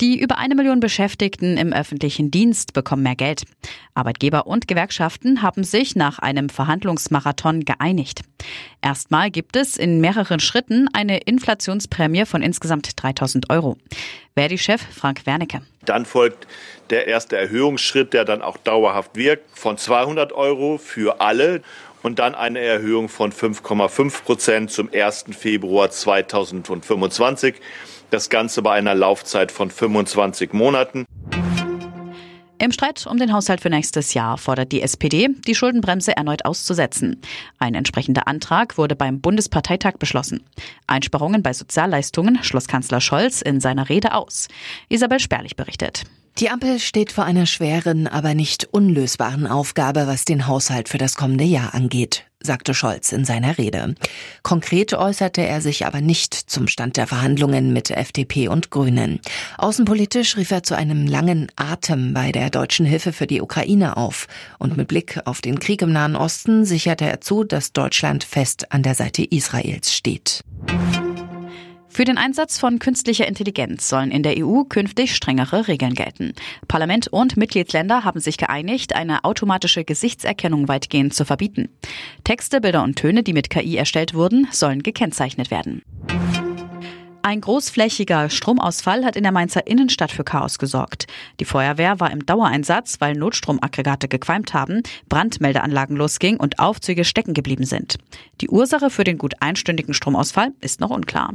Die über eine Million Beschäftigten im öffentlichen Dienst bekommen mehr Geld. Arbeitgeber und Gewerkschaften haben sich nach einem Verhandlungsmarathon geeinigt. Erstmal gibt es in mehreren Schritten eine Inflationsprämie von insgesamt 3000 Euro. Verdi-Chef Frank Wernicke. Dann folgt der erste Erhöhungsschritt, der dann auch dauerhaft wirkt, von 200 Euro für alle und dann eine Erhöhung von 5,5 Prozent zum 1. Februar 2025. Das Ganze bei einer Laufzeit von 25 Monaten. Im Streit um den Haushalt für nächstes Jahr fordert die SPD, die Schuldenbremse erneut auszusetzen. Ein entsprechender Antrag wurde beim Bundesparteitag beschlossen. Einsparungen bei Sozialleistungen schloss Kanzler Scholz in seiner Rede aus. Isabel Sperlich berichtet. Die Ampel steht vor einer schweren, aber nicht unlösbaren Aufgabe, was den Haushalt für das kommende Jahr angeht, sagte Scholz in seiner Rede. Konkret äußerte er sich aber nicht zum Stand der Verhandlungen mit FDP und Grünen. Außenpolitisch rief er zu einem langen Atem bei der deutschen Hilfe für die Ukraine auf. Und mit Blick auf den Krieg im Nahen Osten sicherte er zu, dass Deutschland fest an der Seite Israels steht. Für den Einsatz von künstlicher Intelligenz sollen in der EU künftig strengere Regeln gelten. Parlament und Mitgliedsländer haben sich geeinigt, eine automatische Gesichtserkennung weitgehend zu verbieten. Texte, Bilder und Töne, die mit KI erstellt wurden, sollen gekennzeichnet werden. Ein großflächiger Stromausfall hat in der Mainzer Innenstadt für Chaos gesorgt. Die Feuerwehr war im Dauereinsatz, weil Notstromaggregate gequalmt haben, Brandmeldeanlagen losging und Aufzüge stecken geblieben sind. Die Ursache für den gut einstündigen Stromausfall ist noch unklar.